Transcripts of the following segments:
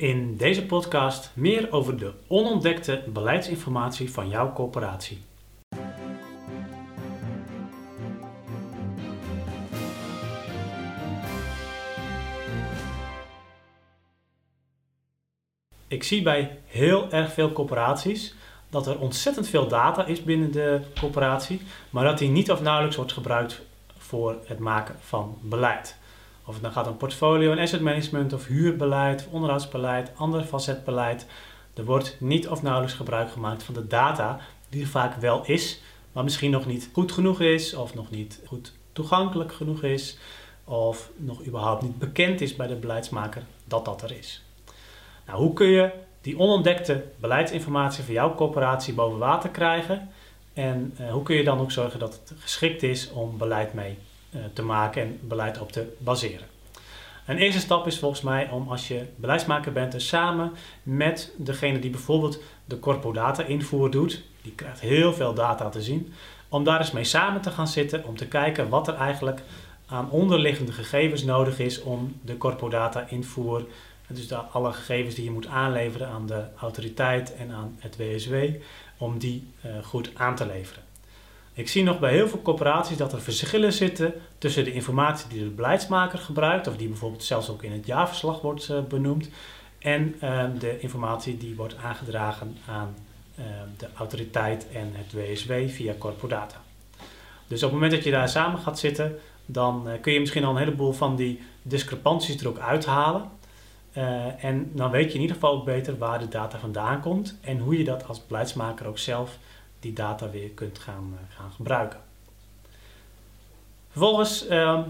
In deze podcast meer over de onontdekte beleidsinformatie van jouw corporatie. Ik zie bij heel erg veel corporaties dat er ontzettend veel data is binnen de corporatie, maar dat die niet of nauwelijks wordt gebruikt voor het maken van beleid. Of het dan gaat om portfolio en asset management of huurbeleid, of onderhoudsbeleid, ander facetbeleid. Er wordt niet of nauwelijks gebruik gemaakt van de data die er vaak wel is, maar misschien nog niet goed genoeg is of nog niet goed toegankelijk genoeg is of nog überhaupt niet bekend is bij de beleidsmaker dat dat er is. Nou, hoe kun je die onontdekte beleidsinformatie van jouw corporatie boven water krijgen? En uh, hoe kun je dan ook zorgen dat het geschikt is om beleid mee te maken en beleid op te baseren? Een eerste stap is volgens mij om als je beleidsmaker bent, samen met degene die bijvoorbeeld de corpodata invoer doet, die krijgt heel veel data te zien, om daar eens mee samen te gaan zitten om te kijken wat er eigenlijk aan onderliggende gegevens nodig is om de corpodata invoer dus de, alle gegevens die je moet aanleveren aan de autoriteit en aan het WSW, om die uh, goed aan te leveren. Ik zie nog bij heel veel corporaties dat er verschillen zitten tussen de informatie die de beleidsmaker gebruikt, of die bijvoorbeeld zelfs ook in het jaarverslag wordt uh, benoemd, en uh, de informatie die wordt aangedragen aan de autoriteit en het WSW via Corpodata. Dus op het moment dat je daar samen gaat zitten, dan kun je misschien al een heleboel van die discrepanties er ook uithalen. Uh, en dan weet je in ieder geval ook beter waar de data vandaan komt en hoe je dat als beleidsmaker ook zelf die data weer kunt gaan, uh, gaan gebruiken. Vervolgens uh,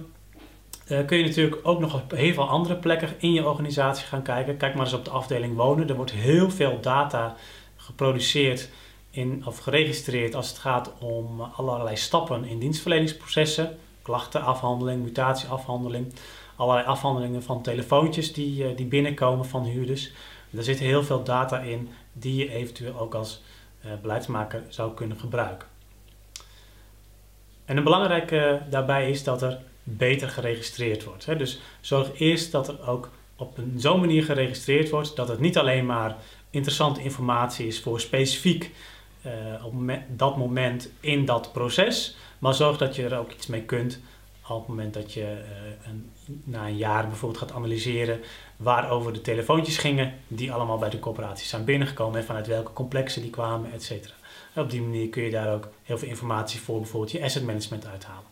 kun je natuurlijk ook nog op heel veel andere plekken in je organisatie gaan kijken. Kijk maar eens op de afdeling wonen. Er wordt heel veel data geproduceerd in, of geregistreerd als het gaat om allerlei stappen in dienstverleningsprocessen. Klachtenafhandeling, mutatieafhandeling allerlei afhandelingen van telefoontjes die, uh, die binnenkomen van huurders. Daar zit heel veel data in die je eventueel ook als beleidsmaker zou kunnen gebruiken. En een belangrijke daarbij is dat er beter geregistreerd wordt. Hè. Dus zorg eerst dat er ook op zo'n manier geregistreerd wordt dat het niet alleen maar interessante informatie is voor specifiek uh, op dat moment in dat proces, maar zorg dat je er ook iets mee kunt op het moment dat je uh, een, na een jaar bijvoorbeeld gaat analyseren waarover de telefoontjes gingen, die allemaal bij de corporaties zijn binnengekomen en vanuit welke complexen die kwamen, et cetera. Op die manier kun je daar ook heel veel informatie voor bijvoorbeeld je asset management uithalen.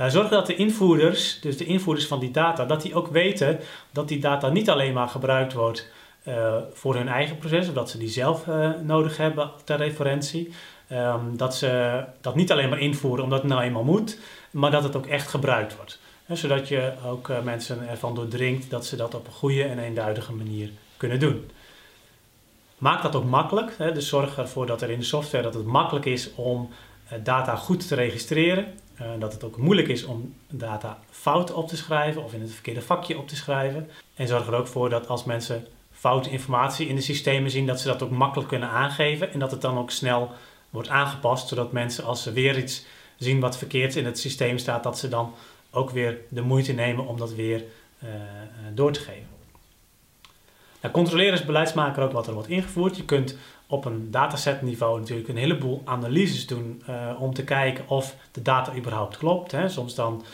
Uh, zorg dat de invoerders, dus de invoerders van die data, dat die ook weten dat die data niet alleen maar gebruikt wordt uh, voor hun eigen proces, of dat ze die zelf nodig hebben ter referentie. Um, dat ze dat niet alleen maar invoeren omdat het nou eenmaal moet, maar dat het ook echt gebruikt wordt. Zodat je ook uh, mensen ervan doordringt dat ze dat op een goede en eenduidige manier kunnen doen. Maak dat ook makkelijk. Dus zorg ervoor dat er in de software dat het makkelijk is om uh, data goed te registreren. Uh, dat het ook moeilijk is om data fout op te schrijven of in het verkeerde vakje op te schrijven. En zorg er ook voor dat als mensen foute informatie in de systemen zien, dat ze dat ook makkelijk kunnen aangeven en dat het dan ook snel wordt aangepast, zodat mensen als ze weer iets zien wat verkeerd in het systeem staat, dat ze dan ook weer de moeite nemen om dat weer uh, door te geven. Nou, controleren is beleidsmaker ook wat er wordt ingevoerd. Je kunt op een dataset niveau natuurlijk een heleboel analyses doen uh, om te kijken of de data überhaupt klopt. Hè. Soms dan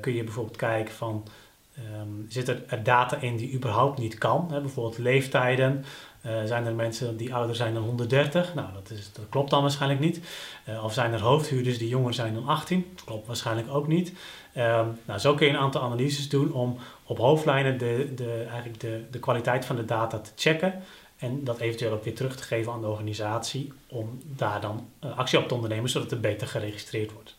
kun je bijvoorbeeld kijken van um, zit er data in die überhaupt niet kan. Hè. Bijvoorbeeld leeftijden uh, zijn er mensen die ouder zijn dan 130? Nou, dat, is, dat klopt dan waarschijnlijk niet. Uh, of zijn er hoofdhuurders die jonger zijn dan 18? Dat klopt waarschijnlijk ook niet. Um, nou, zo kun je een aantal analyses doen om op hoofdlijnen de, de, eigenlijk de, de kwaliteit van de data te checken. En dat eventueel ook weer terug te geven aan de organisatie om daar dan uh, actie op te ondernemen, zodat het beter geregistreerd wordt.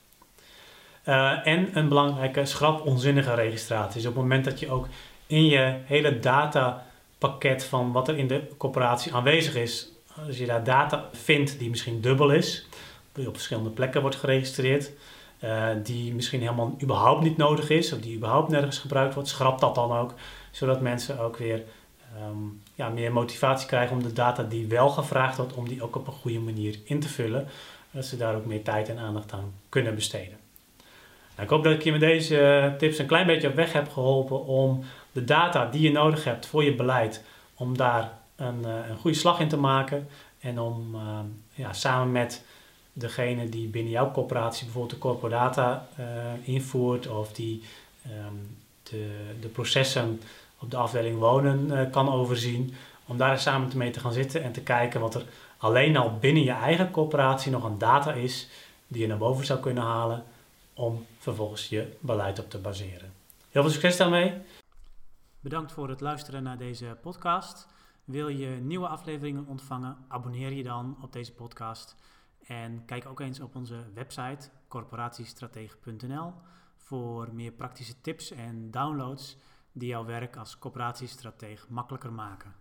en een belangrijke schrap onzinnige registratie. Dus op het moment dat je ook in je hele data pakket van wat er in de corporatie aanwezig is. Als je daar data vindt die misschien dubbel is, die op verschillende plekken wordt geregistreerd, uh, die misschien helemaal überhaupt niet nodig is of die überhaupt nergens gebruikt wordt, schrap dat dan ook, zodat mensen ook weer um, ja, meer motivatie krijgen om de data die wel gevraagd wordt, om die ook op een goede manier in te vullen, dat ze daar ook meer tijd en aandacht aan kunnen besteden. Nou, ik hoop dat ik je met deze tips een klein beetje op weg heb geholpen om de data die je nodig hebt voor je beleid om daar een, uh, een goede slag in te maken en om ja, samen met degene die binnen jouw corporatie bijvoorbeeld de corporadata invoert of die ehm, de, de processen op de afdeling wonen kan overzien, om daar samen mee te gaan zitten en te kijken wat er alleen al binnen je eigen corporatie nog aan data is die je naar boven zou kunnen halen om vervolgens je beleid op te baseren. Heel veel succes daarmee. Bedankt voor het luisteren naar deze podcast. Wil je nieuwe afleveringen ontvangen? Abonneer je dan op deze podcast. En kijk ook eens op onze website corporatiestratege.nl voor meer praktische tips en downloads die jouw werk als corporatiestratege makkelijker maken.